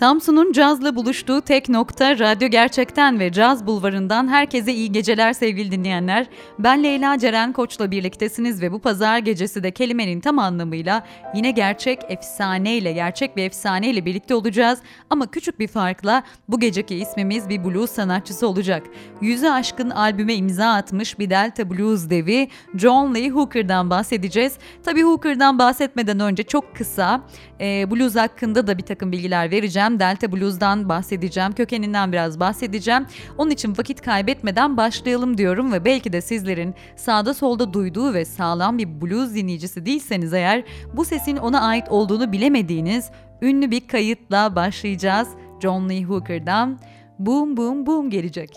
Samsun'un cazla buluştuğu tek nokta Radyo Gerçekten ve Caz Bulvarı'ndan herkese iyi geceler sevgili dinleyenler. Ben Leyla Ceren Koç'la birliktesiniz ve bu pazar gecesi de kelimenin tam anlamıyla yine gerçek efsaneyle, gerçek bir efsaneyle birlikte olacağız. Ama küçük bir farkla bu geceki ismimiz bir blues sanatçısı olacak. Yüzü aşkın albüme imza atmış bir Delta Blues devi John Lee Hooker'dan bahsedeceğiz. Tabii Hooker'dan bahsetmeden önce çok kısa e, blues hakkında da bir takım bilgiler vereceğim bahsedeceğim. Delta Blues'dan bahsedeceğim. Kökeninden biraz bahsedeceğim. Onun için vakit kaybetmeden başlayalım diyorum ve belki de sizlerin sağda solda duyduğu ve sağlam bir blues dinleyicisi değilseniz eğer bu sesin ona ait olduğunu bilemediğiniz ünlü bir kayıtla başlayacağız. John Lee Hooker'dan Boom Boom Boom gelecek.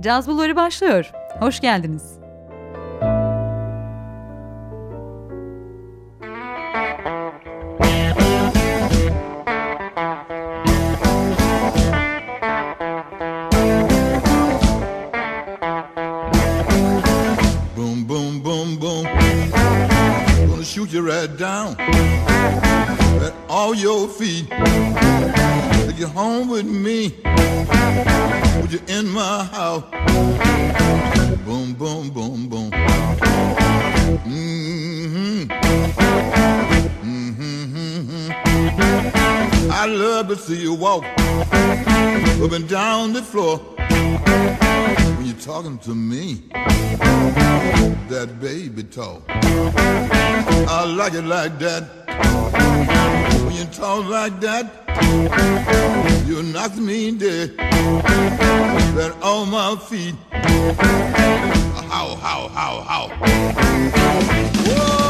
Caz Bulvarı başlıyor. Hoş geldiniz. Right down at all your feet. Take you home with me. Would you in my house? Boom, boom, boom, boom. Mm-hmm. Mm-hmm. Mm-hmm. I love to see you walk up and down the floor talking to me. That baby talk. I like it like that. When you talk like that, you knock me dead. Right on my feet. How, how, how, how. Whoa!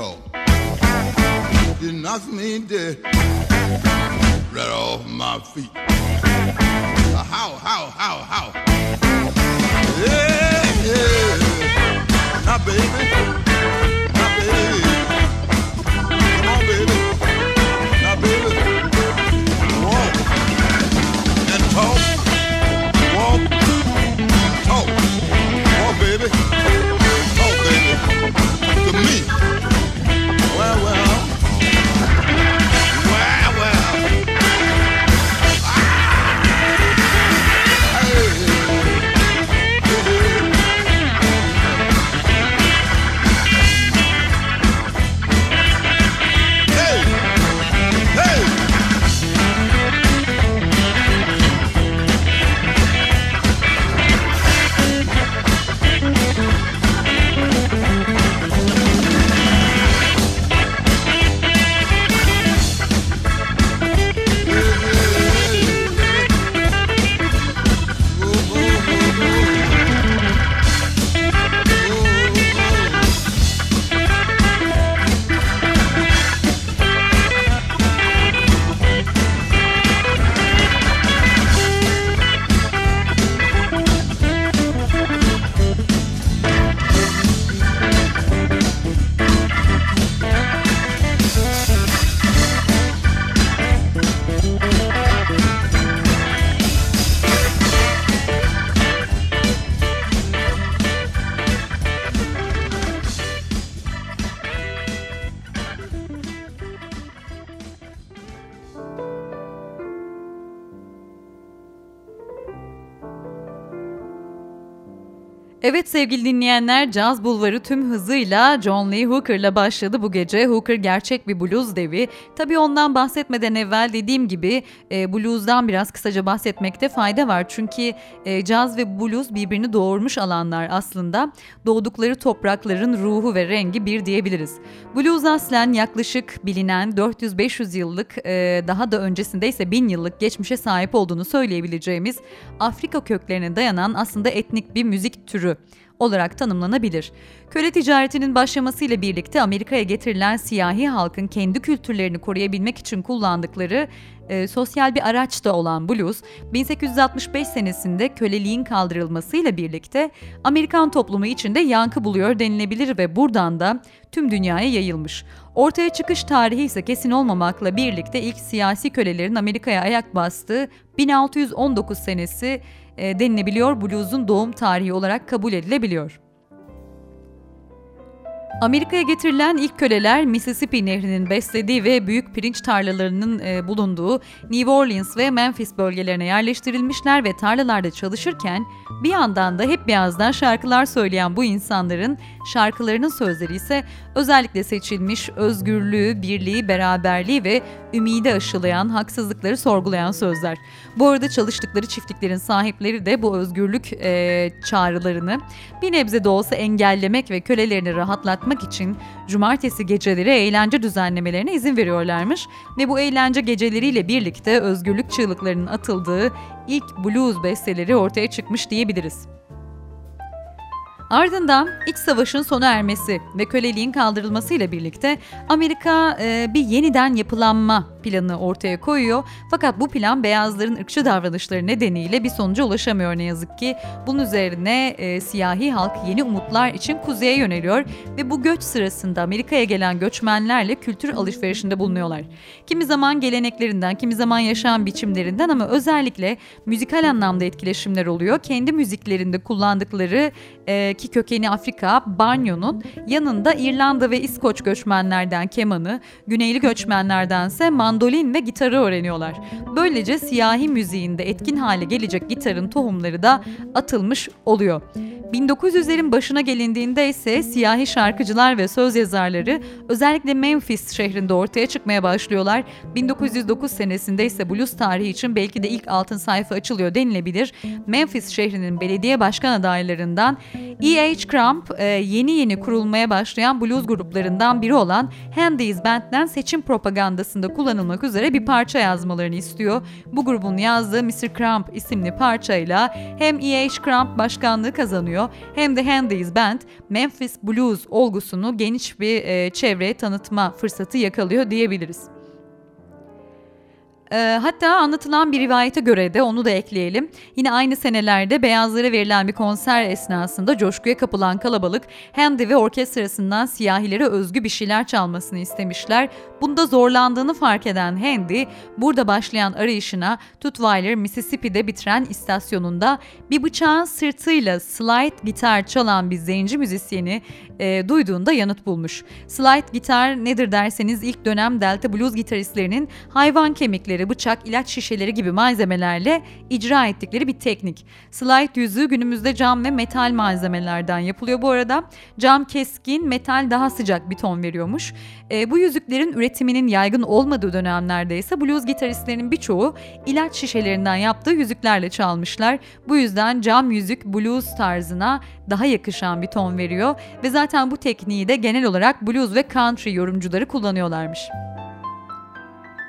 Mexico. Sevgili dinleyenler, Caz Bulvarı tüm hızıyla John Lee Hooker'la başladı bu gece. Hooker gerçek bir blues devi. Tabii ondan bahsetmeden evvel dediğim gibi e, blues'dan biraz kısaca bahsetmekte fayda var. Çünkü e, caz ve blues birbirini doğurmuş alanlar aslında. Doğdukları toprakların ruhu ve rengi bir diyebiliriz. Blues aslen yaklaşık bilinen 400-500 yıllık e, daha da öncesinde ise 1000 yıllık geçmişe sahip olduğunu söyleyebileceğimiz Afrika köklerine dayanan aslında etnik bir müzik türü olarak tanımlanabilir. Köle ticaretinin başlamasıyla birlikte Amerika'ya getirilen siyahi halkın kendi kültürlerini koruyabilmek için kullandıkları e, sosyal bir araç da olan blues, 1865 senesinde köleliğin kaldırılmasıyla birlikte Amerikan toplumu içinde yankı buluyor denilebilir ve buradan da tüm dünyaya yayılmış. Ortaya çıkış tarihi ise kesin olmamakla birlikte ilk siyasi kölelerin Amerika'ya ayak bastığı 1619 senesi e, denilebiliyor. Blues'un doğum tarihi olarak kabul edilebiliyor. Amerika'ya getirilen ilk köleler Mississippi Nehri'nin beslediği ve büyük pirinç tarlalarının e, bulunduğu New Orleans ve Memphis bölgelerine yerleştirilmişler ve tarlalarda çalışırken bir yandan da hep beyazdan şarkılar söyleyen bu insanların şarkılarının sözleri ise özellikle seçilmiş özgürlüğü, birliği, beraberliği ve ümidi aşılayan, haksızlıkları sorgulayan sözler. Bu arada çalıştıkları çiftliklerin sahipleri de bu özgürlük e, çağrılarını bir nebze de olsa engellemek ve kölelerini rahatlatmak için cumartesi geceleri eğlence düzenlemelerine izin veriyorlarmış ve bu eğlence geceleriyle birlikte özgürlük çığlıklarının atıldığı ilk blues besteleri ortaya çıkmış diyebiliriz. Ardından iç savaşın sona ermesi ve köleliğin kaldırılmasıyla birlikte Amerika e, bir yeniden yapılanma planı ortaya koyuyor. Fakat bu plan beyazların ırkçı davranışları nedeniyle bir sonuca ulaşamıyor ne yazık ki. Bunun üzerine e, siyahi halk yeni umutlar için kuzeye yöneliyor ve bu göç sırasında Amerika'ya gelen göçmenlerle kültür alışverişinde bulunuyorlar. Kimi zaman geleneklerinden, kimi zaman yaşam biçimlerinden ama özellikle müzikal anlamda etkileşimler oluyor. Kendi müziklerinde kullandıkları e, ki kökeni Afrika, banyo'nun yanında İrlanda ve İskoç göçmenlerden kemanı, Güneyli göçmenlerdense mandolin ve gitarı öğreniyorlar. Böylece siyahi müziğinde etkin hale gelecek gitarın tohumları da atılmış oluyor. 1900'lerin başına gelindiğinde ise siyahi şarkıcılar ve söz yazarları özellikle Memphis şehrinde ortaya çıkmaya başlıyorlar. 1909 senesinde ise blues tarihi için belki de ilk altın sayfa açılıyor denilebilir. Memphis şehrinin belediye başkan adaylarından E.H. Crump e, yeni yeni kurulmaya başlayan blues gruplarından biri olan Handy's Band'den seçim propagandasında kullanılmak üzere bir parça yazmalarını istiyor. Bu grubun yazdığı Mr. Crump isimli parçayla hem E.H. Crump başkanlığı kazanıyor. Hem de Handy's Band Memphis Blues olgusunu geniş bir e, çevreye tanıtma fırsatı yakalıyor diyebiliriz. E, hatta anlatılan bir rivayete göre de onu da ekleyelim. Yine aynı senelerde beyazlara verilen bir konser esnasında coşkuya kapılan kalabalık Handy ve orkestrasından siyahilere özgü bir şeyler çalmasını istemişler. Bunda zorlandığını fark eden Handy, burada başlayan arayışına Tutwiler, Mississippi'de bitiren istasyonunda bir bıçağın sırtıyla slide gitar çalan bir zenci müzisyeni e, duyduğunda yanıt bulmuş. Slide gitar nedir derseniz ilk dönem Delta Blues gitaristlerinin hayvan kemikleri, bıçak, ilaç şişeleri gibi malzemelerle icra ettikleri bir teknik. Slide yüzüğü günümüzde cam ve metal malzemelerden yapılıyor bu arada. Cam keskin, metal daha sıcak bir ton veriyormuş. E, bu yüzüklerin üretiminin yaygın olmadığı dönemlerde ise blues gitaristlerinin birçoğu ilaç şişelerinden yaptığı yüzüklerle çalmışlar. Bu yüzden cam yüzük blues tarzına daha yakışan bir ton veriyor ve zaten bu tekniği de genel olarak blues ve country yorumcuları kullanıyorlarmış.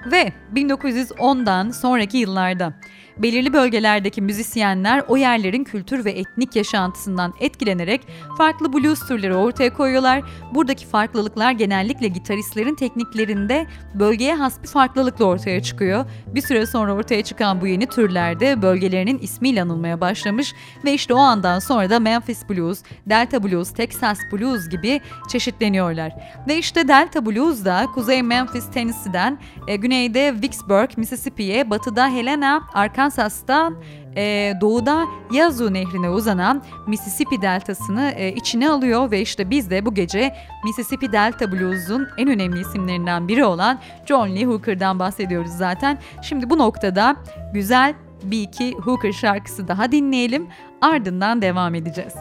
Ve 1910'dan sonraki yıllarda Belirli bölgelerdeki müzisyenler o yerlerin kültür ve etnik yaşantısından etkilenerek farklı blues türleri ortaya koyuyorlar. Buradaki farklılıklar genellikle gitaristlerin tekniklerinde bölgeye has bir farklılıkla ortaya çıkıyor. Bir süre sonra ortaya çıkan bu yeni türlerde bölgelerinin ismiyle anılmaya başlamış ve işte o andan sonra da Memphis Blues, Delta Blues, Texas Blues gibi çeşitleniyorlar. Ve işte Delta Blues da Kuzey Memphis, Tennessee'den, e, güneyde Vicksburg, Mississippi'ye, batıda Helena, Arkansas Arkansas'tan e, doğuda Yazoo Nehri'ne uzanan Mississippi Deltası'nı e, içine alıyor ve işte biz de bu gece Mississippi Delta Blues'un en önemli isimlerinden biri olan John Lee Hooker'dan bahsediyoruz zaten. Şimdi bu noktada güzel bir iki Hooker şarkısı daha dinleyelim ardından devam edeceğiz.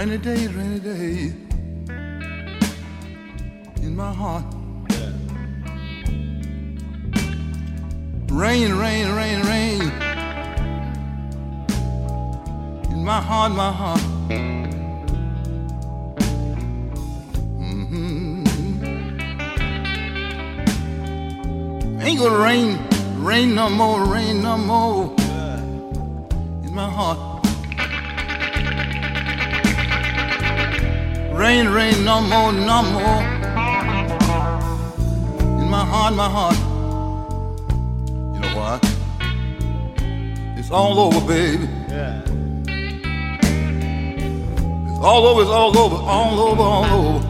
Rainy days, rainy days in my heart. Rain, rain, rain, rain in my heart, my heart. Mm-hmm. Ain't gonna rain, rain no more, rain no more in my heart. Rain, rain no more, no more in my heart, my heart. You know what? It's all over, baby. Yeah. It's all over, it's all over, all over, all over.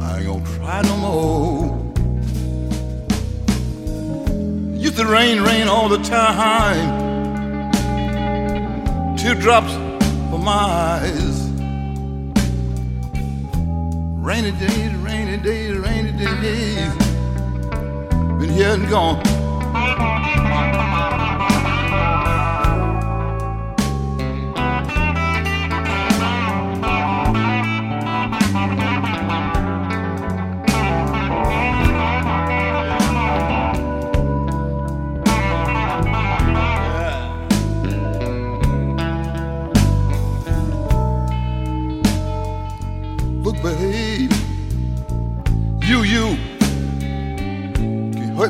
I ain't gonna try no more. Used to rain, rain all the time. Teardrops for my eyes. Rainy days, rainy days, rainy days. Been here and gone.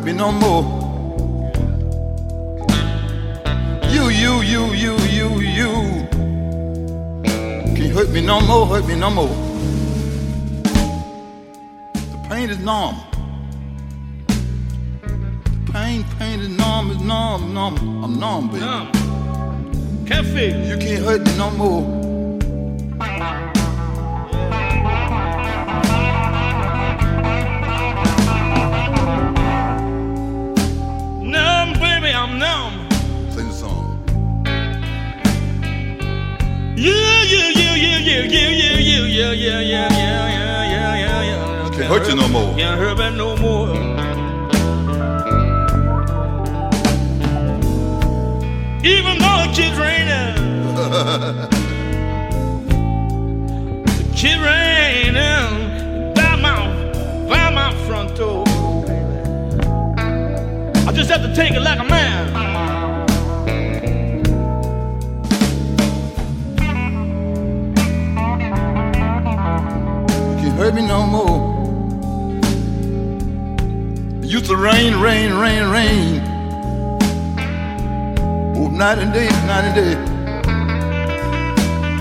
Me no more. You, you, you, you, you, you can't hurt me no more, hurt me no more. The pain is numb. The pain, pain is numb, is numb, numb. I'm numb, baby. Numb. Can't feel. You can't hurt me no more. Yeah, yeah, yeah, yeah, yeah, yeah, yeah, yeah, yeah, yeah, yeah. Can't hurt you no more. Can't hurt me no more. Even though it keeps raining, it keep raining by my, by my front door. I just have to take it like a man. Hurt me no more. It used to rain, rain, rain, rain. Oh, night and day, night and day.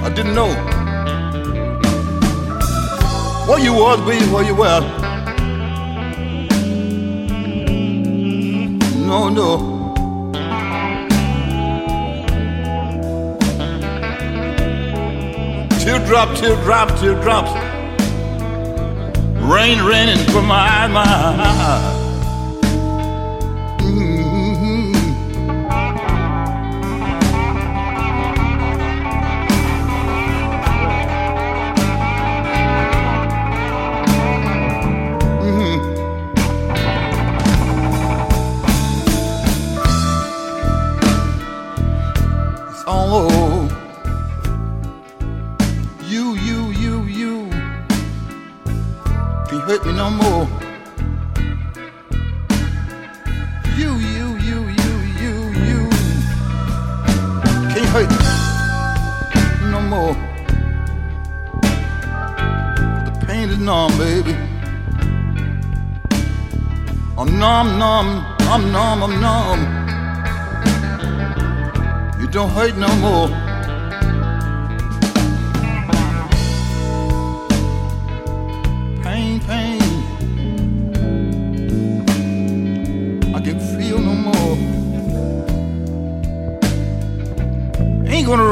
I didn't know. Where you was, baby, where you were. No, no. Teardrop, teardrop, teardrops. Rain raining from my my eye. Hurt me no more. You, you, you, you, you, you can't hurt me no more. The pain is numb, baby. I'm numb, numb, I'm numb, I'm numb. You don't hurt no more.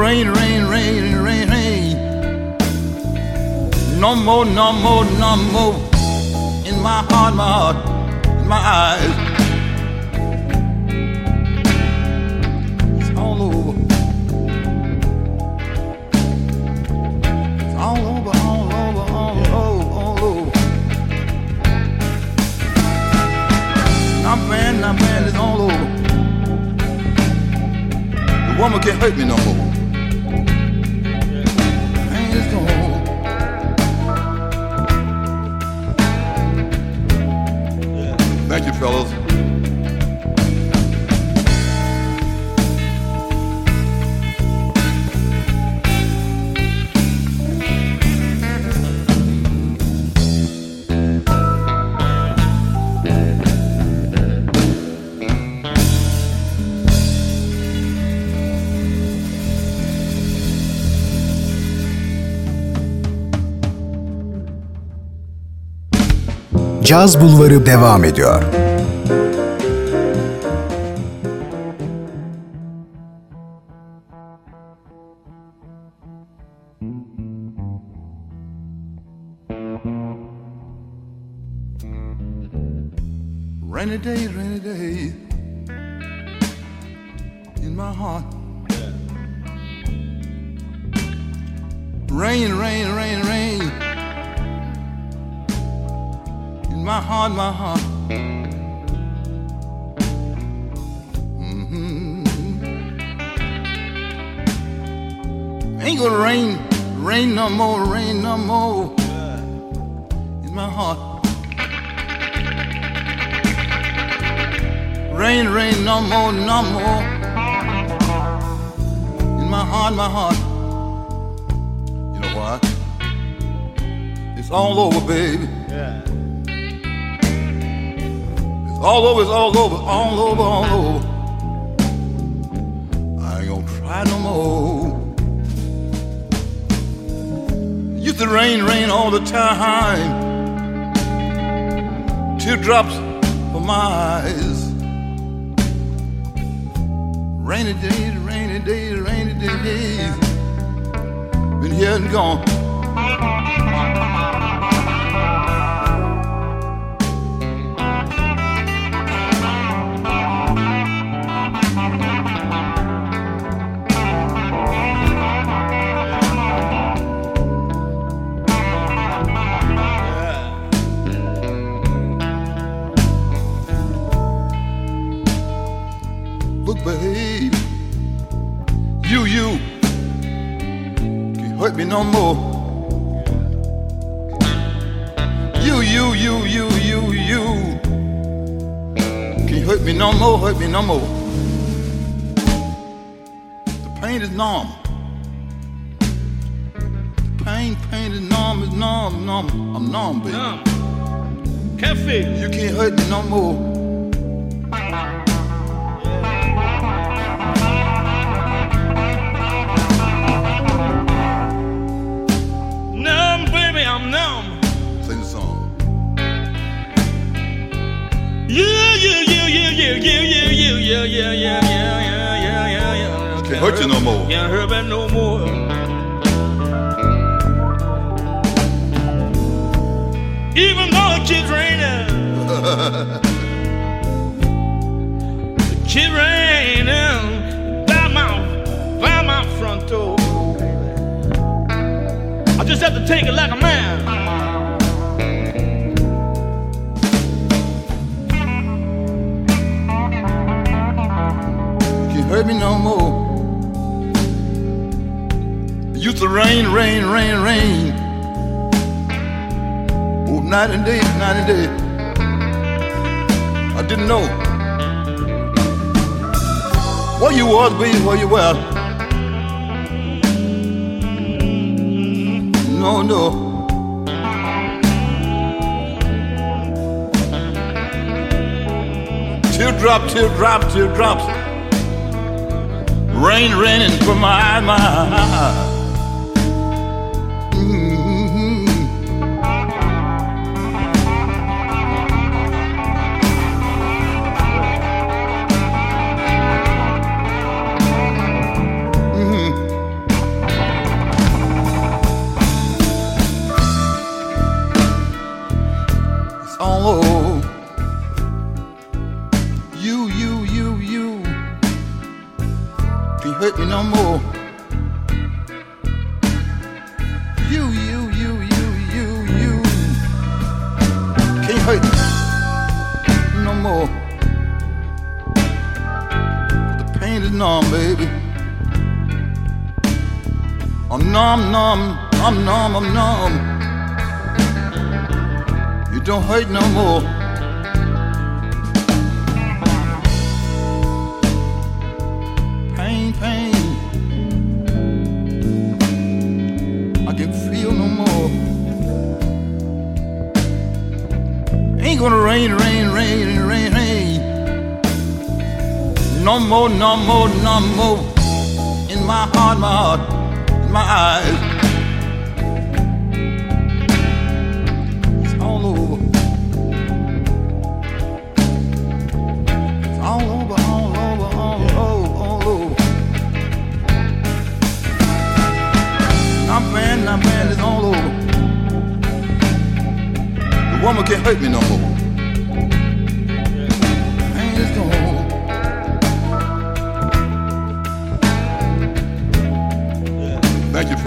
Rain, rain, rain, rain, rain. No more, no more, no more. In my heart, my heart, in my eyes. It's all over. It's all over, all over, all over, all over. I'm man, I'm man, it's all over. The woman can't hurt me no more. Caz Bulvarı devam ediyor. Rainy days, rainy days in my heart. Rain, rain, rain, rain my heart, my heart. Mhm. Ain't gonna rain, rain no more, rain no more in my heart. Rain, rain, no more, no more. In my heart, my heart. You know why? It's all over, baby. All over, it's all over, all over, all over. I ain't gonna try no more. Used to rain, rain all the time. Teardrops for my eyes. Rainy days, rainy days, rainy days. Been here and gone. Me no more. You, you, you, you, you, you can't hurt me no more, hurt me no more. The pain is numb. The pain, pain is numb, is numb, numb. I'm numb, baby. Numb. Can't feel. You can't hurt me no more. Yeah, yeah, yeah, yeah, yeah, yeah, yeah, yeah, yeah, yeah, yeah, yeah, yeah, yeah. Can't hurt you no more. Can't hurt me no more. Even though it keeps raining, it keep raining by my, by my front door. I just have to take it like a man. Hurt me no more. Used to rain, rain, rain, rain. Oh, night and day, night and day. I didn't know. Where you was, baby, where you were. No, no. Teardrop, teardrop, teardrops. Rain raining from my my eye. numb, I'm numb, I'm numb. You don't hurt no more. Pain, pain. I can feel no more. Ain't gonna rain, rain, rain, rain, rain. No more, no more, no more. In my heart, my heart my eyes. It's all over. It's all over, all over, all over, all over. I'm bad, I'm it's all over. The woman can't hurt me no more.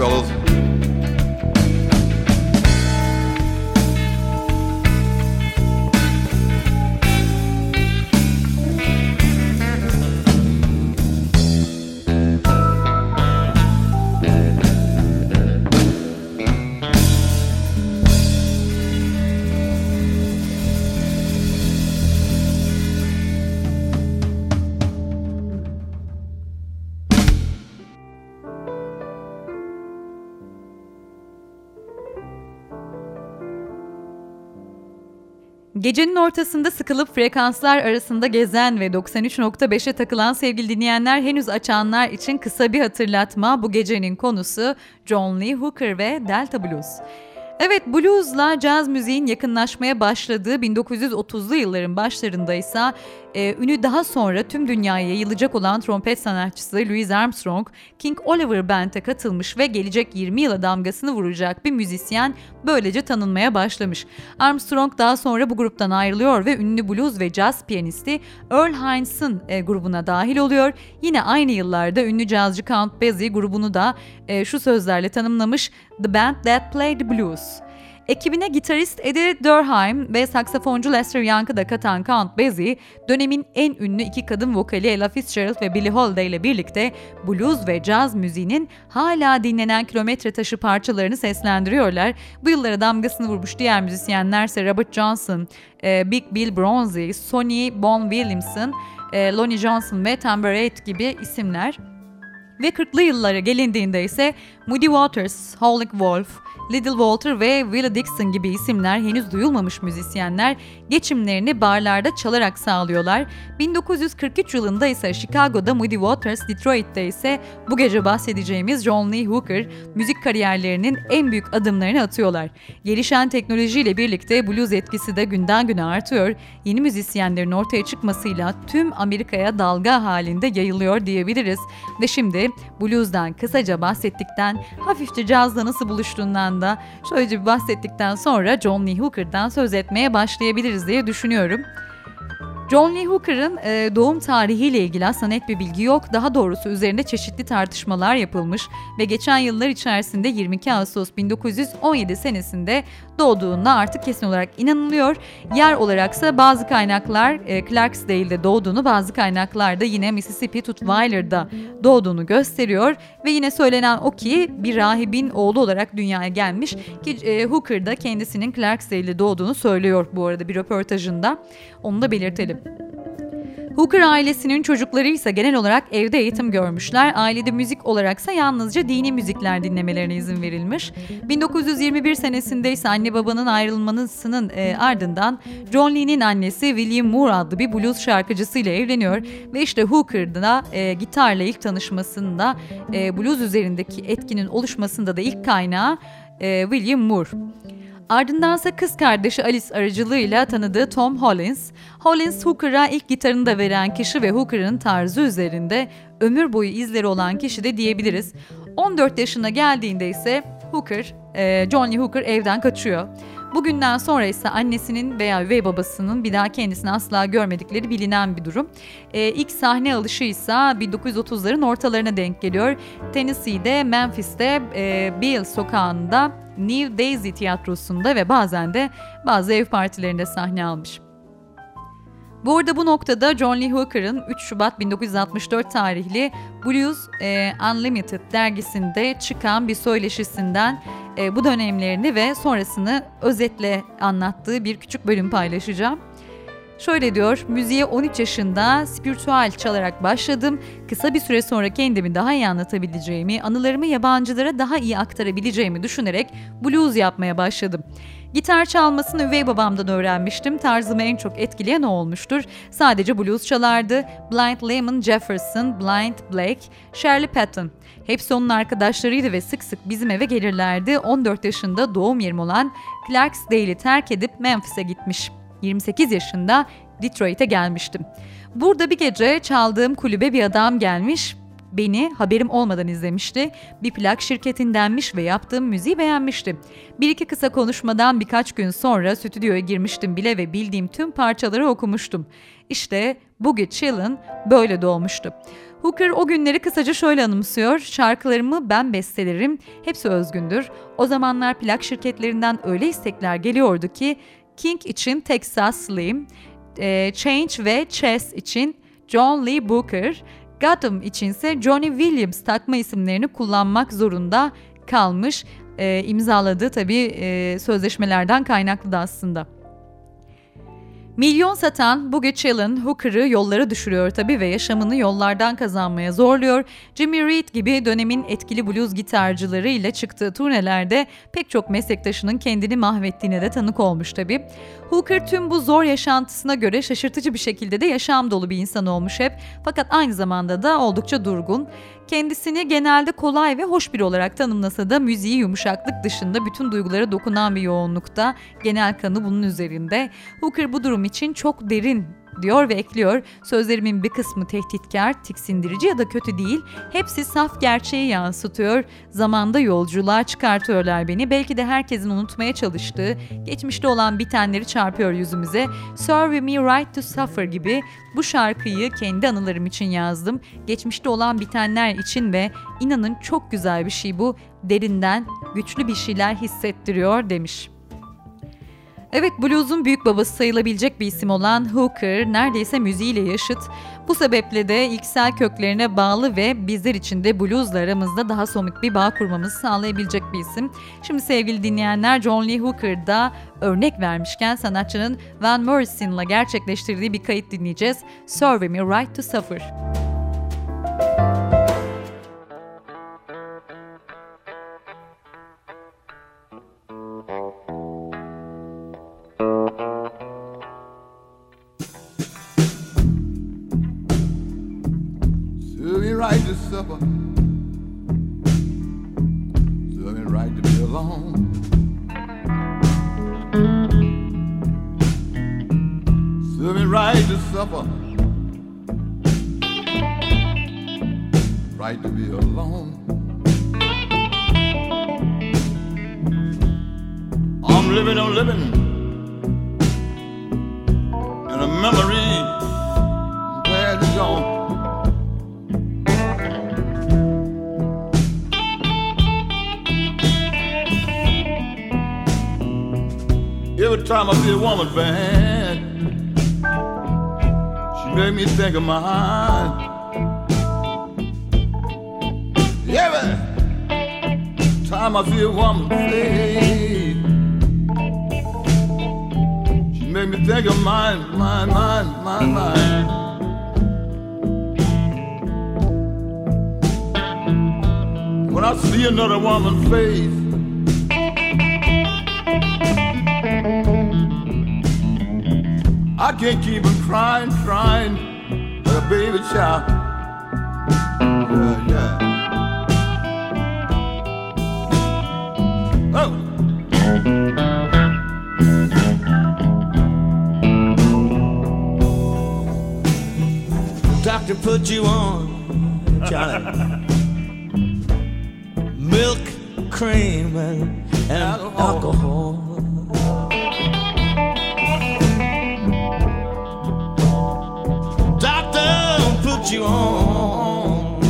Fellas. Gecenin ortasında sıkılıp frekanslar arasında gezen ve 93.5'e takılan sevgili dinleyenler henüz açanlar için kısa bir hatırlatma. Bu gecenin konusu John Lee Hooker ve Delta Blues. Evet bluesla caz müziğin yakınlaşmaya başladığı 1930'lu yılların başlarında ise e, ünü daha sonra tüm dünyaya yayılacak olan trompet sanatçısı Louis Armstrong, King Oliver Band'e katılmış ve gelecek 20 yıla damgasını vuracak bir müzisyen böylece tanınmaya başlamış. Armstrong daha sonra bu gruptan ayrılıyor ve ünlü blues ve caz piyanisti Earl Hines'ın e, grubuna dahil oluyor. Yine aynı yıllarda ünlü cazcı Count Basie grubunu da e, şu sözlerle tanımlamış The Band That Played Blues. Ekibine gitarist Eddie Durheim ve saksafoncu Lester Young'ı da katan Count Basie, dönemin en ünlü iki kadın vokali Ella Fitzgerald ve Billie Holiday ile birlikte blues ve caz müziğinin hala dinlenen kilometre taşı parçalarını seslendiriyorlar. Bu yıllara damgasını vurmuş diğer müzisyenlerse Robert Johnson, e, Big Bill Bronzy, Sonny Bon Williamson, e, Lonnie Johnson ve Tambourette gibi isimler. Ve 40'lı yıllara gelindiğinde ise Moody Waters, Howlin' Wolf, Little Walter ve Willie Dixon gibi isimler henüz duyulmamış müzisyenler geçimlerini barlarda çalarak sağlıyorlar. 1943 yılında ise Chicago'da Moody Waters, Detroit'te ise bu gece bahsedeceğimiz John Lee Hooker müzik kariyerlerinin en büyük adımlarını atıyorlar. Gelişen teknolojiyle birlikte blues etkisi de günden güne artıyor. Yeni müzisyenlerin ortaya çıkmasıyla tüm Amerika'ya dalga halinde yayılıyor diyebiliriz. Ve şimdi blues'dan kısaca bahsettikten, hafifçe cazla nasıl buluştuğundan da şöylece bir bahsettikten sonra John Lee Hooker'dan söz etmeye başlayabiliriz diye düşünüyorum. John Lee Hooker'ın e, doğum tarihiyle ilgili aslında net bir bilgi yok. Daha doğrusu üzerinde çeşitli tartışmalar yapılmış ve geçen yıllar içerisinde 22 Ağustos 1917 senesinde doğduğunda artık kesin olarak inanılıyor. Yer olaraksa bazı kaynaklar e, Clarksdale'de doğduğunu, bazı kaynaklar da yine Mississippi Tutwiler'da doğduğunu gösteriyor ve yine söylenen o ki bir rahibin oğlu olarak dünyaya gelmiş ki e, Hooker da kendisinin Clarksdale'de doğduğunu söylüyor bu arada bir röportajında. Onu da belirtelim. Hooker ailesinin çocukları ise genel olarak evde eğitim görmüşler. Ailede müzik olaraksa yalnızca dini müzikler dinlemelerine izin verilmiş. 1921 senesinde ise anne babanın ayrılmasının e, ardından John Lee'nin annesi William Moore adlı bir blues şarkıcısıyla evleniyor. Ve işte Hooker'da e, gitarla ilk tanışmasında e, blues üzerindeki etkinin oluşmasında da ilk kaynağı e, William Moore. Ardındansa kız kardeşi Alice aracılığıyla tanıdığı Tom Hollins. Hollins Hooker'a ilk gitarını da veren kişi ve Hooker'ın tarzı üzerinde ömür boyu izleri olan kişi de diyebiliriz. 14 yaşına geldiğinde ise Hooker, e, John Lee Hooker evden kaçıyor. Bugünden sonra ise annesinin veya üvey babasının bir daha kendisini asla görmedikleri bilinen bir durum. Ee, ilk sahne alışı ise 1930'ların ortalarına denk geliyor. Tennessee'de, Memphis'te, e, Beale sokağında, New Daisy tiyatrosunda ve bazen de bazı ev partilerinde sahne almış. Bu arada bu noktada John Lee Hooker'ın 3 Şubat 1964 tarihli Blues e, Unlimited dergisinde çıkan bir söyleşisinden e, bu dönemlerini ve sonrasını özetle anlattığı bir küçük bölüm paylaşacağım. Şöyle diyor, müziğe 13 yaşında spiritüel çalarak başladım. Kısa bir süre sonra kendimi daha iyi anlatabileceğimi, anılarımı yabancılara daha iyi aktarabileceğimi düşünerek blues yapmaya başladım. Gitar çalmasını üvey babamdan öğrenmiştim. Tarzımı en çok etkileyen o olmuştur. Sadece blues çalardı. Blind Lemon Jefferson, Blind Blake, Shirley Patton. Hepsi onun arkadaşlarıydı ve sık sık bizim eve gelirlerdi. 14 yaşında doğum yerim olan Clarksdale'i terk edip Memphis'e gitmiş. 28 yaşında Detroit'e gelmiştim. Burada bir gece çaldığım kulübe bir adam gelmiş beni haberim olmadan izlemişti. Bir plak şirketindenmiş ve yaptığım müziği beğenmişti. Bir iki kısa konuşmadan birkaç gün sonra stüdyoya girmiştim bile ve bildiğim tüm parçaları okumuştum. İşte Boogie Chillin böyle doğmuştu. Hooker o günleri kısaca şöyle anımsıyor. Şarkılarımı ben bestelerim, hepsi özgündür. O zamanlar plak şirketlerinden öyle istekler geliyordu ki King için Texas Slim, e, Change ve Chess için John Lee Booker, Gotham içinse Johnny Williams takma isimlerini kullanmak zorunda kalmış. E, imzaladığı tabii e, sözleşmelerden kaynaklı da aslında. Milyon satan Boogie Chillin Hooker'ı yollara düşürüyor tabi ve yaşamını yollardan kazanmaya zorluyor. Jimmy Reed gibi dönemin etkili blues gitarcıları ile çıktığı turnelerde pek çok meslektaşının kendini mahvettiğine de tanık olmuş tabi. Hooker tüm bu zor yaşantısına göre şaşırtıcı bir şekilde de yaşam dolu bir insan olmuş hep. Fakat aynı zamanda da oldukça durgun. Kendisini genelde kolay ve hoş biri olarak tanımlasa da müziği yumuşaklık dışında bütün duygulara dokunan bir yoğunlukta. Genel kanı bunun üzerinde. Hooker bu durum için çok derin diyor ve ekliyor. Sözlerimin bir kısmı tehditkar, tiksindirici ya da kötü değil. Hepsi saf gerçeği yansıtıyor. Zamanda yolculuğa çıkartıyorlar beni. Belki de herkesin unutmaya çalıştığı, geçmişte olan bitenleri çarpıyor yüzümüze. Serve Me Right to Suffer gibi bu şarkıyı kendi anılarım için yazdım. Geçmişte olan bitenler için ve inanın çok güzel bir şey bu. Derinden güçlü bir şeyler hissettiriyor demiş. Evet blues'un büyük babası sayılabilecek bir isim olan Hooker neredeyse müziğiyle yaşıt. Bu sebeple de ilksel köklerine bağlı ve bizler için de bluesla aramızda daha somut bir bağ kurmamızı sağlayabilecek bir isim. Şimdi sevgili dinleyenler John Lee Hooker'da örnek vermişken sanatçının Van Morrison'la gerçekleştirdiği bir kayıt dinleyeceğiz. Serve Me Right to Suffer. supper. Serving right to be alone. Serving right to suffer. Right to be alone. I'm living on living. Time I see a woman bad, she made me think of mine. Every time I see a woman face, she made me think of mine, mine, mine, mine, mine. When I see another woman's face. I can't keep on crying, crying like a baby child. Yeah, yeah. Oh. Doctor put you on, Johnny. Milk, cream, and, and alcohol. alcohol. You on.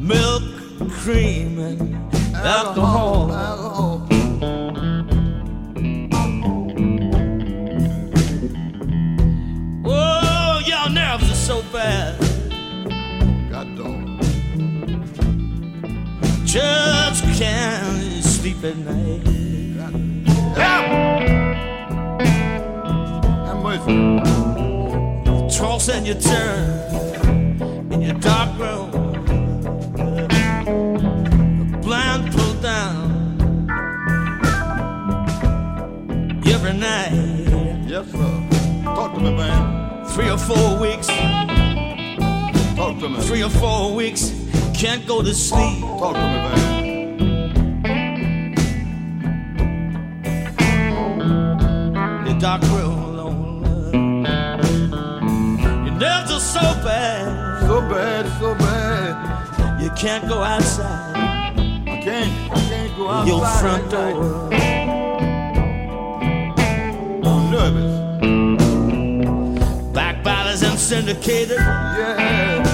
Milk, cream, and alcohol. alcohol. Oh, y'all nerves are so bad. God don't. Just can't sleep at night. Yeah. it's Toss and you turn in your dark room. The blind pulled down every night. yes, sir. Talk to me, man. Three or four weeks, Talk to me. three or four weeks, can't go to sleep. Talk to me, man. Dark room can't go outside I can't, I can't go outside. your front door. I'm nervous. Backbiters and syndicators, Yeah.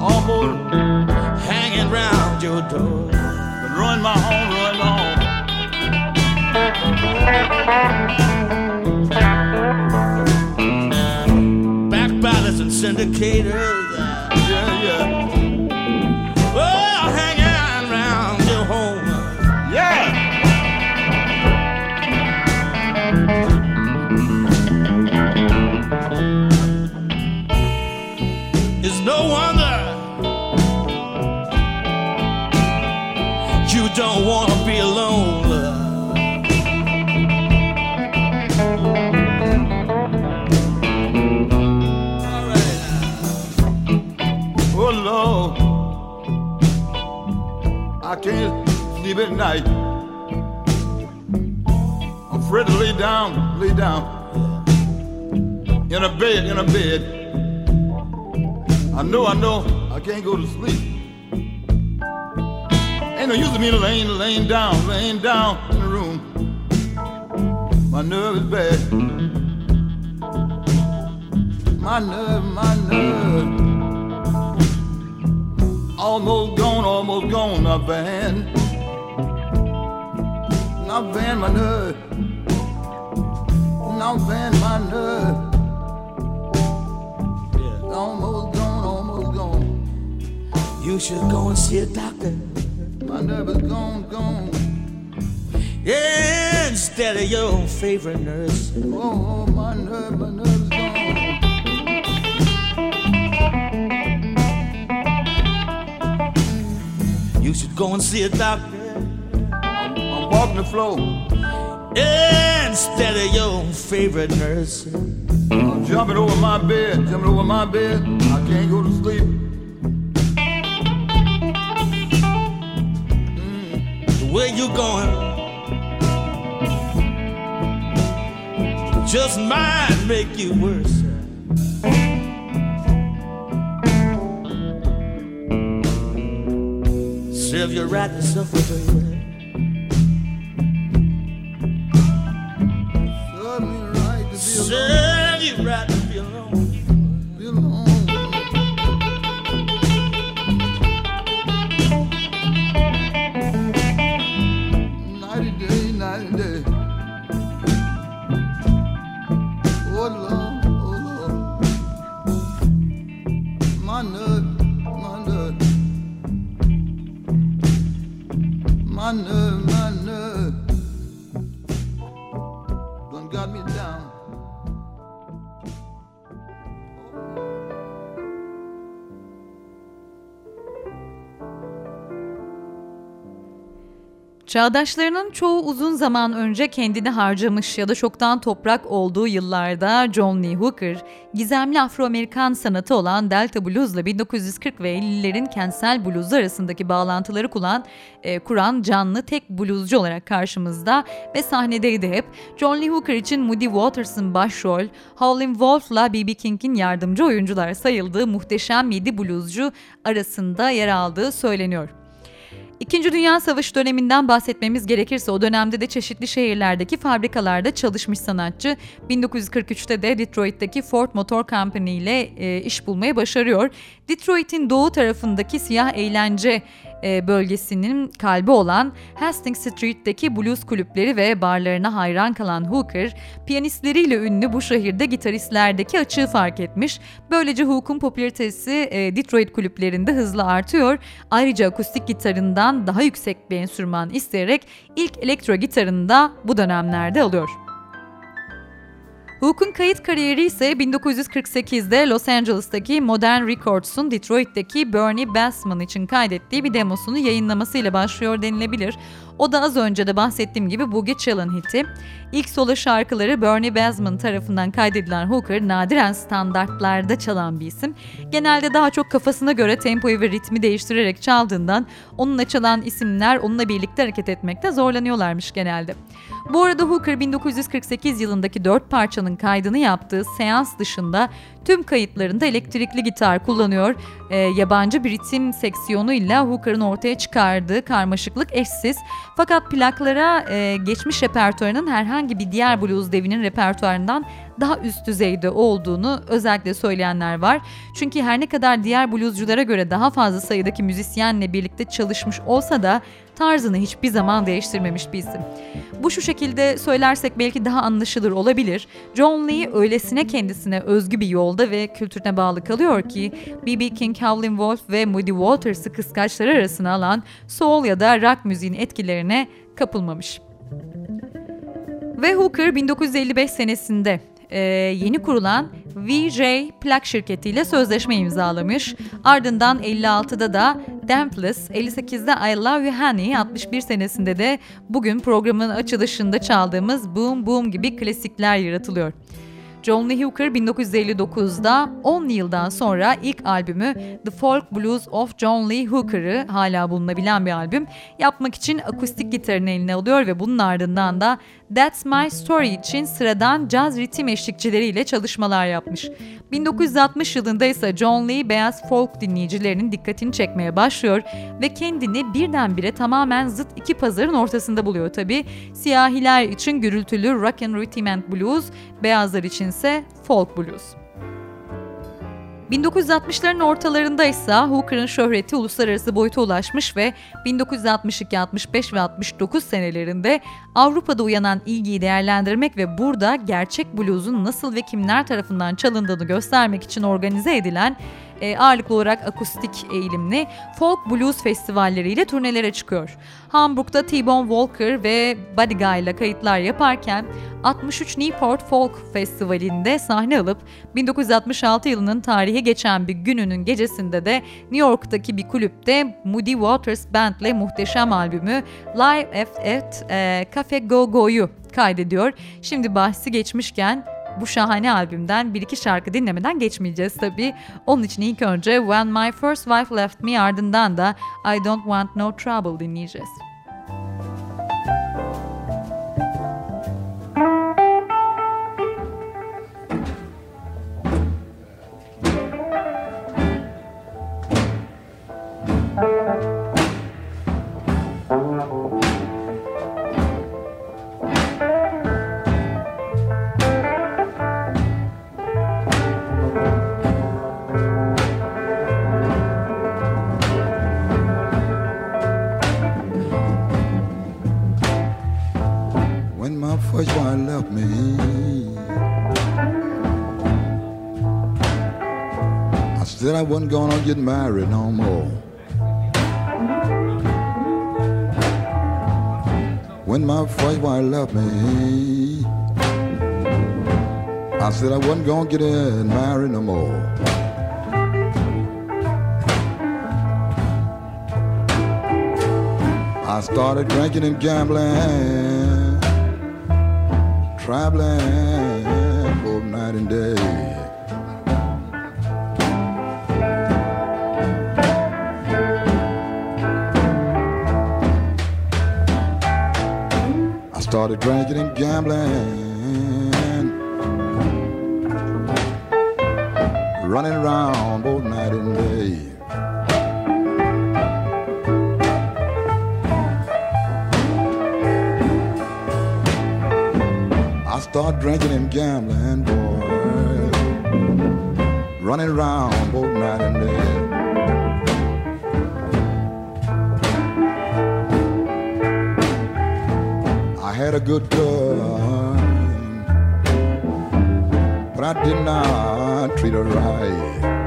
Almost hanging round your door. ruin my home, ruin my home. syndicator. Can't sleep at night. I'm afraid to lay down, lay down in a bed, in a bed. I know, I know, I can't go to sleep. Ain't no use of me laying, laying down, laying down in the room. My nerve is bad. My nerve, my nerve. Almost gone, almost gone, now van. Now van my nerve. Now van my nerve. Almost gone, almost gone. You should go and see a doctor My nerve is gone, gone. yeah, instead of your favorite nurse. Oh, oh my nerve, my nerve should go and see a doctor I'm, I'm walking the floor. instead of your favorite nurse. I'm jumping over my bed, jumping over my bed. I can't go to sleep. Mm. Where you going? Just might make you worse. Serve you right to suffer, baby. Çağdaşlarının çoğu uzun zaman önce kendini harcamış ya da çoktan toprak olduğu yıllarda John Lee Hooker, gizemli Afro-Amerikan sanatı olan Delta Blues'la 1940 ve 50'lerin kentsel blues arasındaki bağlantıları kuran, e, kuran canlı tek bluescu olarak karşımızda ve sahnedeydi hep. John Lee Hooker için Moody Waters'ın başrol, Howlin' Wolf'la B.B. King'in yardımcı oyuncular sayıldığı muhteşem 7 bluescu arasında yer aldığı söyleniyor. İkinci Dünya Savaşı döneminden bahsetmemiz gerekirse o dönemde de çeşitli şehirlerdeki fabrikalarda çalışmış sanatçı 1943'te de Detroit'teki Ford Motor Company ile e, iş bulmayı başarıyor. Detroit'in doğu tarafındaki siyah eğlence e, bölgesinin kalbi olan Hastings Street'teki blues kulüpleri ve barlarına hayran kalan Hooker, piyanistleriyle ünlü bu şehirde gitaristlerdeki açığı fark etmiş. Böylece Hook'un popülaritesi e, Detroit kulüplerinde hızla artıyor. Ayrıca akustik gitarından daha yüksek bir enstrüman isteyerek ilk elektro gitarını da bu dönemlerde alıyor. Hook'un kayıt kariyeri ise 1948'de Los Angeles'taki Modern Records'un Detroit'teki Bernie Bassman için kaydettiği bir demosunu yayınlamasıyla başlıyor denilebilir. O da az önce de bahsettiğim gibi Boogie Challenge hiti. İlk solo şarkıları Bernie Bassman tarafından kaydedilen Hooker nadiren standartlarda çalan bir isim. Genelde daha çok kafasına göre tempoyu ve ritmi değiştirerek çaldığından onunla çalan isimler onunla birlikte hareket etmekte zorlanıyorlarmış genelde. Bu arada Hooker 1948 yılındaki dört parçanın kaydını yaptığı seans dışında tüm kayıtlarında elektrikli gitar kullanıyor. E, yabancı bir ritim seksiyonuyla Hooker'ın ortaya çıkardığı karmaşıklık eşsiz. Fakat plaklara e, geçmiş repertuarının herhangi bir diğer blues devinin repertuarından daha üst düzeyde olduğunu özellikle söyleyenler var. Çünkü her ne kadar diğer bluesculara göre daha fazla sayıdaki müzisyenle birlikte çalışmış olsa da tarzını hiçbir zaman değiştirmemiş bir isim. Bu şu şekilde söylersek belki daha anlaşılır olabilir. John Lee öylesine kendisine özgü bir yolda ve kültürüne bağlı kalıyor ki B.B. King, Howlin' Wolf ve Moody Waters'ı kıskaçları arasına alan soul ya da rock müziğin etkilerine kapılmamış. Ve Hooker 1955 senesinde e, yeni kurulan VJ plak şirketiyle sözleşme imzalamış. Ardından 56'da da Damples, 58'de I Love You Honey, 61 senesinde de bugün programın açılışında çaldığımız Boom Boom gibi klasikler yaratılıyor. John Lee Hooker 1959'da 10 yıldan sonra ilk albümü The Folk Blues of John Lee Hooker'ı hala bulunabilen bir albüm yapmak için akustik gitarını eline alıyor ve bunun ardından da That's My Story için sıradan caz ritim eşlikçileriyle çalışmalar yapmış. 1960 yılında ise John Lee beyaz folk dinleyicilerinin dikkatini çekmeye başlıyor ve kendini birdenbire tamamen zıt iki pazarın ortasında buluyor tabi. Siyahiler için gürültülü rock and rhythm and blues, beyazlar içinse folk blues. 1960'ların ortalarında ise Hooker'ın şöhreti uluslararası boyuta ulaşmış ve 1962, 65 ve 69 senelerinde Avrupa'da uyanan ilgiyi değerlendirmek ve burada gerçek blues'un nasıl ve kimler tarafından çalındığını göstermek için organize edilen e, ağırlıklı olarak akustik eğilimli folk blues festivalleriyle turnelere çıkıyor. Hamburg'da T-Bone Walker ve Buddy Guy ile kayıtlar yaparken 63 Newport Folk Festivali'nde sahne alıp 1966 yılının tarihe geçen bir gününün gecesinde de New York'taki bir kulüpte Moody Waters Band'le muhteşem albümü Live at, at e, Cafe Go Go'yu kaydediyor. Şimdi bahsi geçmişken bu şahane albümden bir iki şarkı dinlemeden geçmeyeceğiz tabii. Onun için ilk önce When My First Wife Left Me ardından da I Don't Want No Trouble dinleyeceğiz. I said I wasn't gonna get married no more. When my first wife left me, I said I wasn't gonna get married no more. I started drinking and gambling, traveling both night and day. I started drinking and gambling, running around both night and day. start drinking and gambling, boy. Running around both night and day. I had a good time, but I did not treat her right.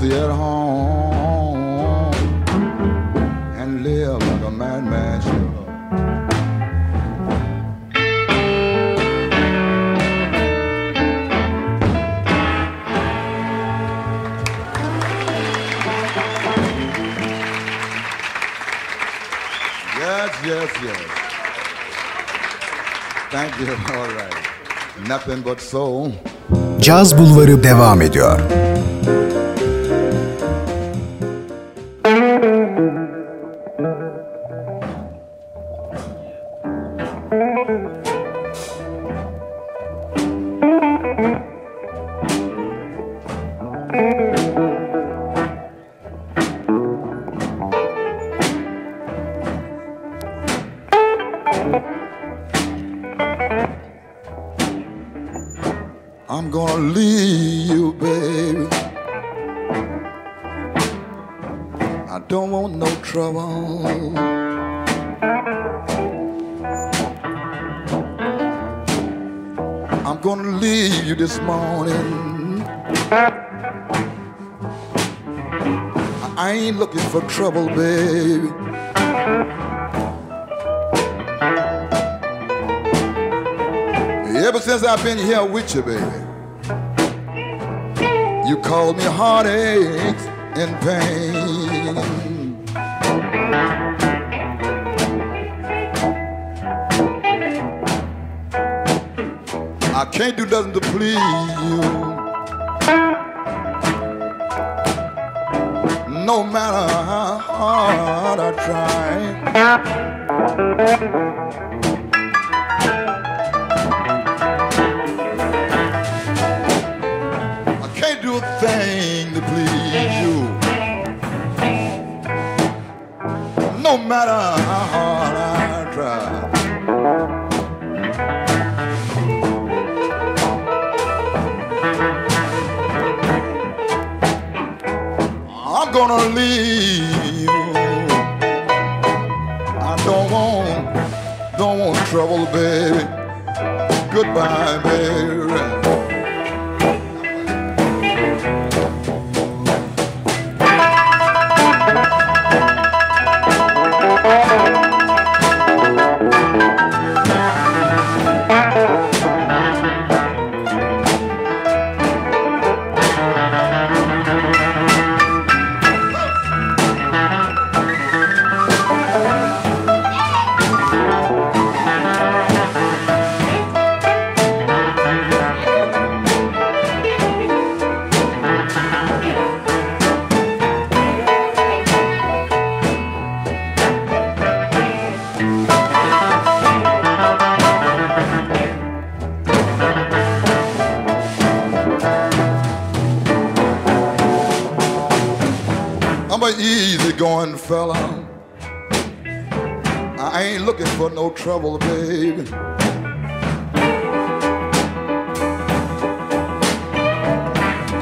Stay at home and live like a madman should. Yes, yes, yes. Thank you. All right. Nothing but soul. Caz Bulvarı devam ediyor. For trouble, baby. Ever since I've been here with you, baby, you called me heartaches and pain. I can't do nothing to please gonna leave. I don't want, don't want trouble, baby. Goodbye, baby. Trouble, baby.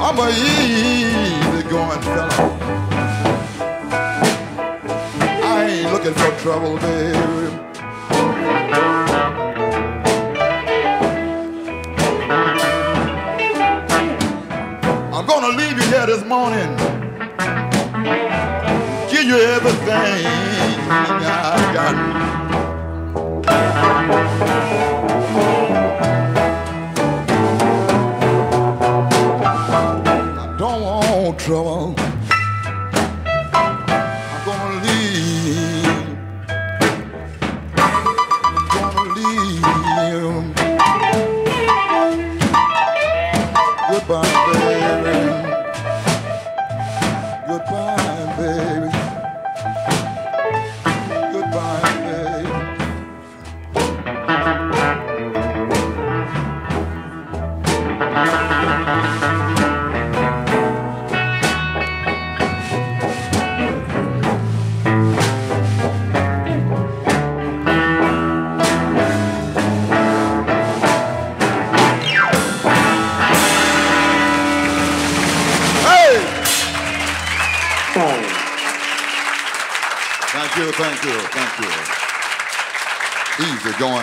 I'm a easy going fella. I ain't looking for trouble. Goodbye, baby.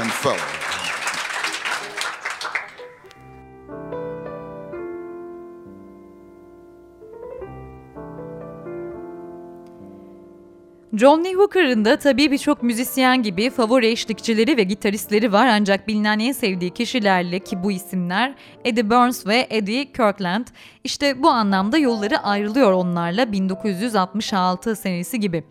Easy going fella. John Lee Hooker'ın da tabii birçok müzisyen gibi favori eşlikçileri ve gitaristleri var ancak bilinen en sevdiği kişilerle ki bu isimler Eddie Burns ve Eddie Kirkland. İşte bu anlamda yolları ayrılıyor onlarla 1966 senesi gibi.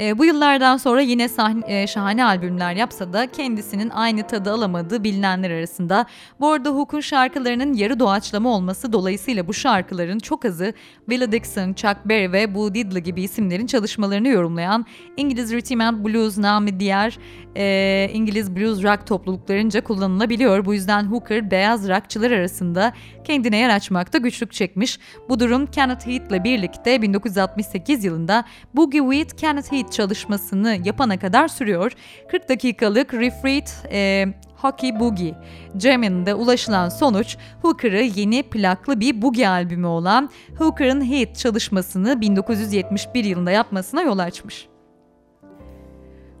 E, bu yıllardan sonra yine sahne, e, şahane albümler yapsa da kendisinin aynı tadı alamadığı bilinenler arasında. Bu arada Hook'un şarkılarının yarı doğaçlama olması dolayısıyla bu şarkıların çok azı Willie Dixon, Chuck Berry ve Bo Diddley gibi isimlerin çalışmalarını yorumlayan İngiliz Rhythm and Blues namı diğer e, İngiliz blues rock topluluklarınca kullanılabiliyor. Bu yüzden Hooker beyaz rockçılar arasında kendine yer açmakta güçlük çekmiş. Bu durum Kenneth Heath ile birlikte 1968 yılında Boogie with Kenneth Heath çalışmasını yapana kadar sürüyor. 40 dakikalık Refreed e, Hockey Boogie Jam'inde ulaşılan sonuç Hooker'ı yeni plaklı bir boogie albümü olan Hooker'ın Heat çalışmasını 1971 yılında yapmasına yol açmış.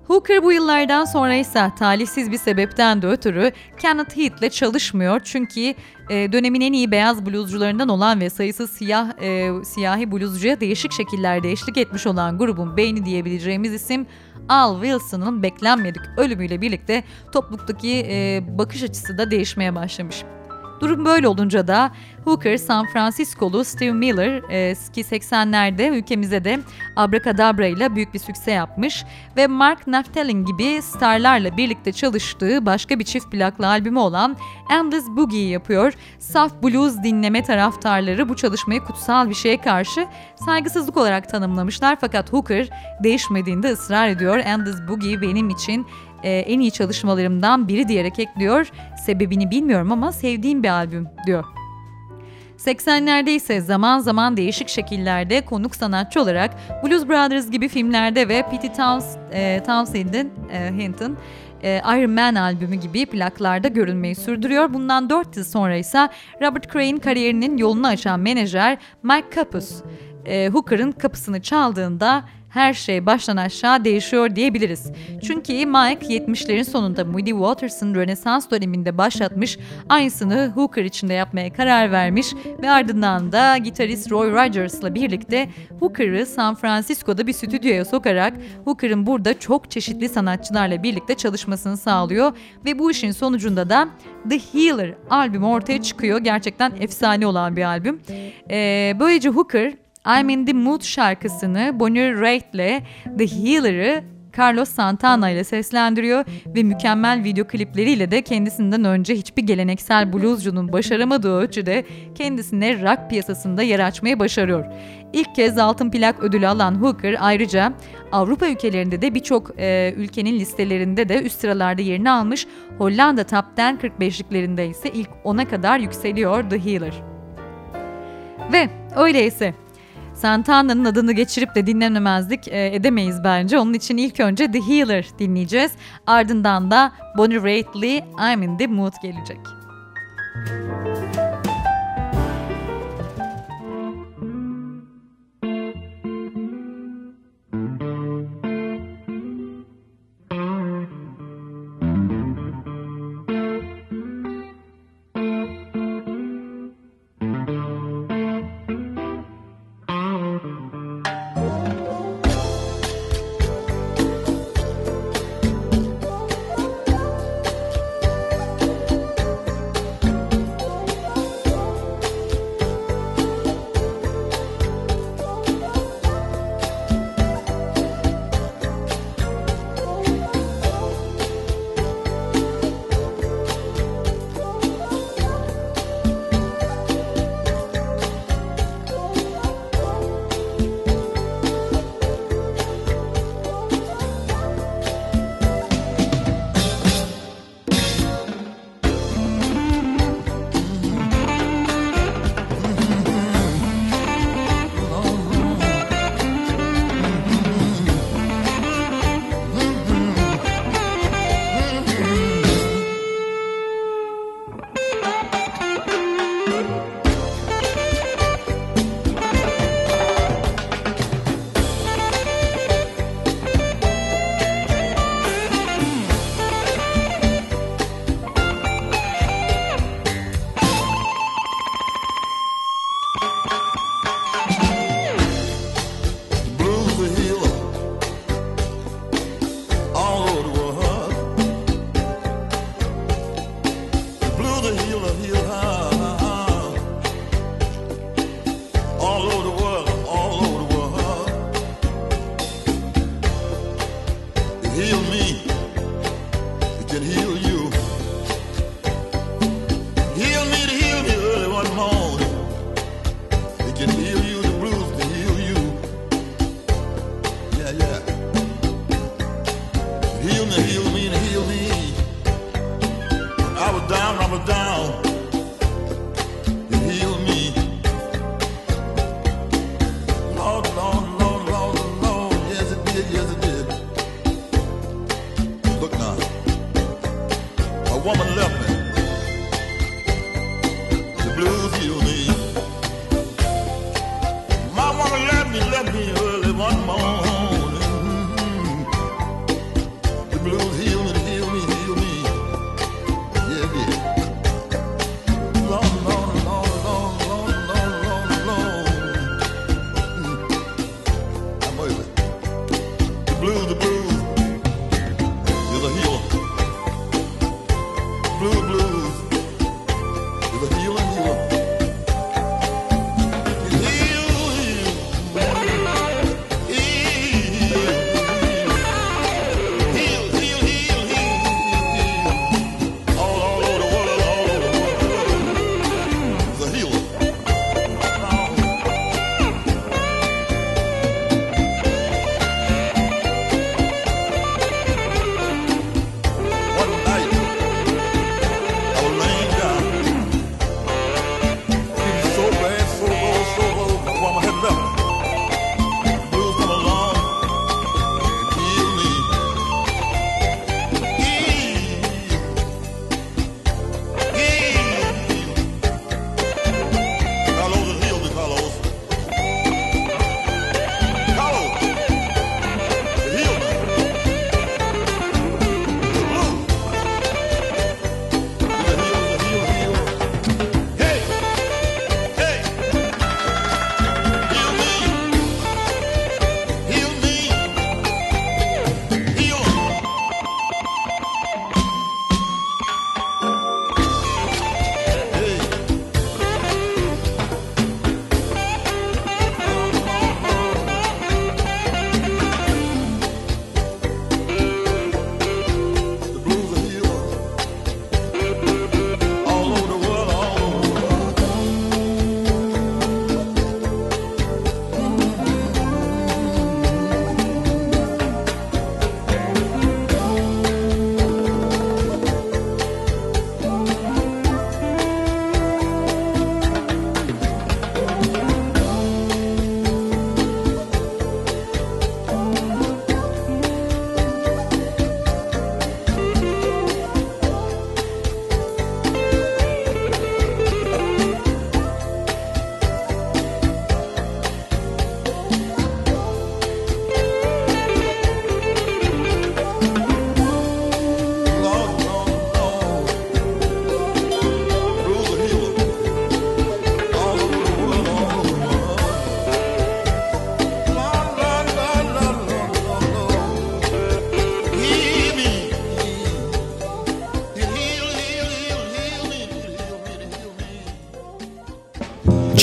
Hooker bu yıllardan sonra ise talihsiz bir sebepten de ötürü Kenneth Heath'le çalışmıyor çünkü e, dönemin en iyi beyaz bluzcularından olan ve sayısız siyah e, siyahi bluzcuya değişik şekillerde eşlik etmiş olan grubun beyni diyebileceğimiz isim Al Wilson'ın beklenmedik ölümüyle birlikte topluluktaki e, bakış açısı da değişmeye başlamış. Durum böyle olunca da Hooker, San Francisco'lu Steve Miller e, ki 80'lerde ülkemize de Abracadabra ile büyük bir sükse yapmış ve Mark Knopfler gibi starlarla birlikte çalıştığı başka bir çift plaklı albümü olan Endless Boogie'yi yapıyor. Saf blues dinleme taraftarları bu çalışmayı kutsal bir şeye karşı saygısızlık olarak tanımlamışlar fakat Hooker değişmediğinde ısrar ediyor. Endless Boogie benim için e, en iyi çalışmalarımdan biri diyerek ekliyor. Sebebini bilmiyorum ama sevdiğim bir albüm diyor. 80'lerde ise zaman zaman değişik şekillerde konuk sanatçı olarak Blues Brothers gibi filmlerde ve Pete Towns, e, Townsend'in e, Hinton e, Iron Man albümü gibi plaklarda görünmeyi sürdürüyor. Bundan 4 yıl sonra ise Robert Cray kariyerinin yolunu açan menajer Mike Kapus e, Hooker'ın kapısını çaldığında her şey baştan aşağı değişiyor diyebiliriz. Çünkü Mike 70'lerin sonunda Moody Waters'ın Rönesans döneminde başlatmış, aynısını Hooker için de yapmaya karar vermiş ve ardından da gitarist Roy Rogers'la birlikte Hooker'ı San Francisco'da bir stüdyoya sokarak Hooker'ın burada çok çeşitli sanatçılarla birlikte çalışmasını sağlıyor ve bu işin sonucunda da The Healer albümü ortaya çıkıyor. Gerçekten efsane olan bir albüm. Ee, böylece Hooker I'm in the Mood şarkısını Bonnie Raitt ile The Healer'ı Carlos Santana ile seslendiriyor ve mükemmel video klipleriyle de kendisinden önce hiçbir geleneksel bluescunun başaramadığı ölçüde kendisine rock piyasasında yer açmayı başarıyor. İlk kez altın plak ödülü alan Hooker ayrıca Avrupa ülkelerinde de birçok e, ülkenin listelerinde de üst sıralarda yerini almış. Hollanda Top 10 45'liklerinde ise ilk 10'a kadar yükseliyor The Healer. Ve öyleyse Santana'nın adını geçirip de dinlenemezlik e, edemeyiz bence. Onun için ilk önce The Healer dinleyeceğiz. Ardından da Bonnie Raitt'li I'm in the Mood gelecek. Müzik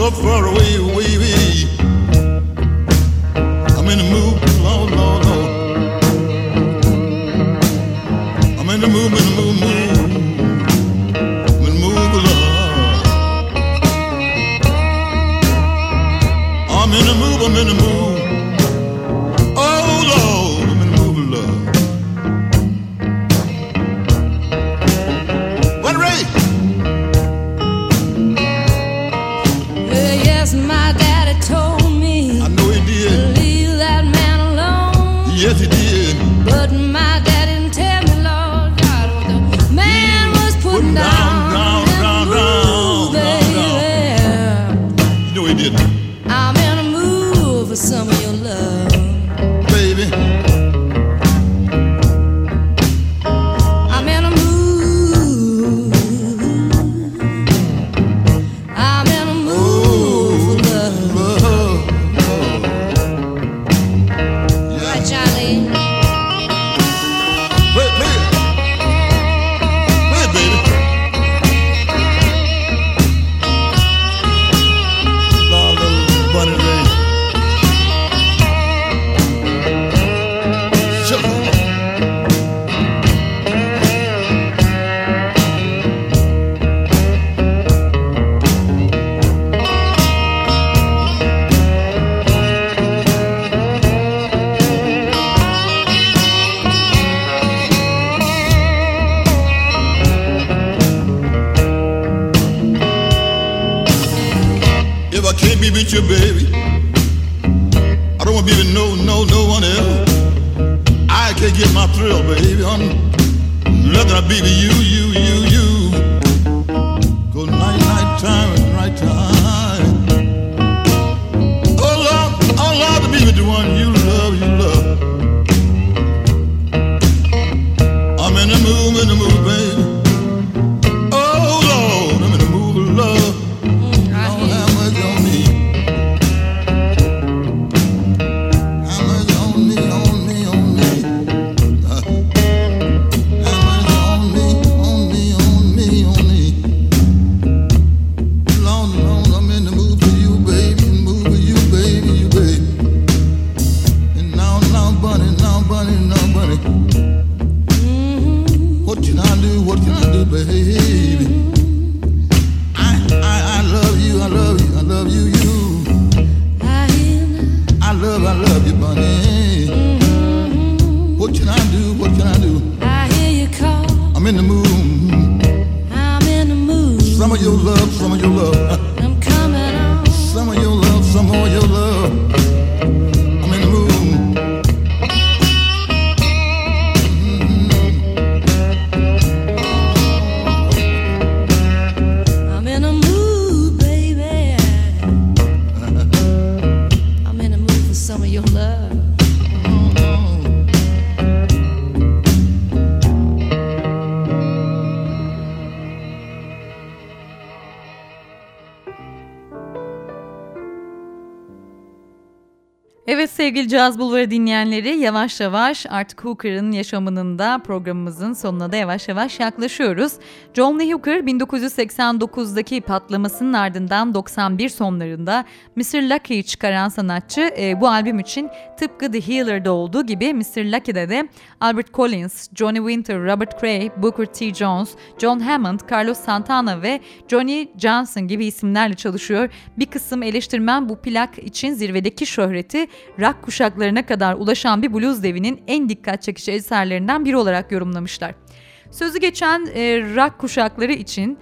So far away, away. Sevgili Caz Bulvarı dinleyenleri yavaş yavaş artık Hooker'ın yaşamının da programımızın sonuna da yavaş yavaş yaklaşıyoruz. John Lee Hooker 1989'daki patlamasının ardından 91 sonlarında Mr. Lucky'yi çıkaran sanatçı e, bu albüm için tıpkı The Healer'da olduğu gibi Mr. Lucky'de de Albert Collins, Johnny Winter, Robert Cray, Booker T. Jones, John Hammond, Carlos Santana ve Johnny Johnson gibi isimlerle çalışıyor. Bir kısım eleştirmen bu plak için zirvedeki şöhreti rock kuşaklarına kadar ulaşan bir blues devinin en dikkat çekici eserlerinden biri olarak yorumlamışlar. Sözü geçen e, rock kuşakları için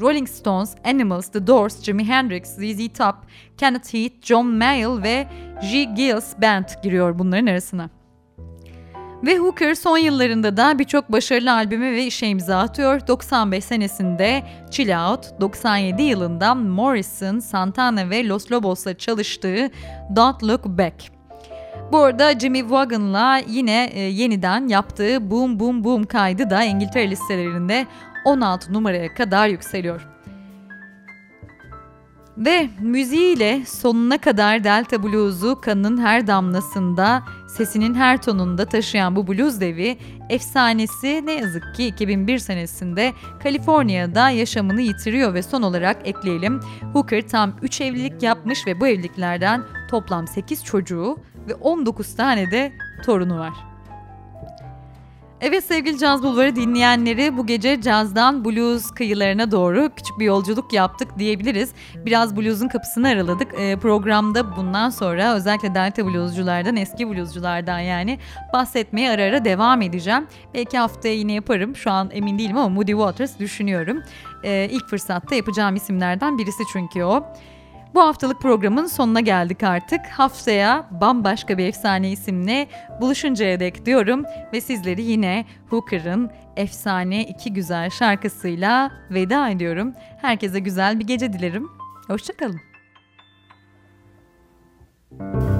Rolling Stones, Animals, The Doors, Jimi Hendrix, ZZ Top, Kenneth Heath, John Mayall ve G. Gills Band giriyor bunların arasına. Ve Hooker son yıllarında da birçok başarılı albümü ve işe imza atıyor. 95 senesinde Chill Out, 97 yılında Morrison, Santana ve Los Lobos'la çalıştığı Don't Look Back. Bu arada Jimmy Vaughan'la yine e, yeniden yaptığı Boom Boom Boom kaydı da İngiltere listelerinde 16 numaraya kadar yükseliyor. Ve müziğiyle sonuna kadar Delta Blues'u kanının her damlasında, sesinin her tonunda taşıyan bu blues devi, efsanesi ne yazık ki 2001 senesinde Kaliforniya'da yaşamını yitiriyor ve son olarak ekleyelim Hooker tam 3 evlilik yapmış ve bu evliliklerden toplam 8 çocuğu ve 19 tane de torunu var. Evet sevgili Caz Bulvarı dinleyenleri bu gece cazdan blues kıyılarına doğru küçük bir yolculuk yaptık diyebiliriz. Biraz blues'un kapısını araladık. E, programda bundan sonra özellikle Delta bluesculardan, eski bluesculardan yani bahsetmeye ara ara devam edeceğim. Belki haftaya yine yaparım. Şu an emin değilim ama Moody Waters düşünüyorum. E, ilk fırsatta yapacağım isimlerden birisi çünkü o. Bu haftalık programın sonuna geldik artık. Haftaya bambaşka bir efsane isimle buluşuncaya dek diyorum ve sizleri yine Hooker'ın efsane iki güzel şarkısıyla veda ediyorum. Herkese güzel bir gece dilerim. Hoşçakalın. One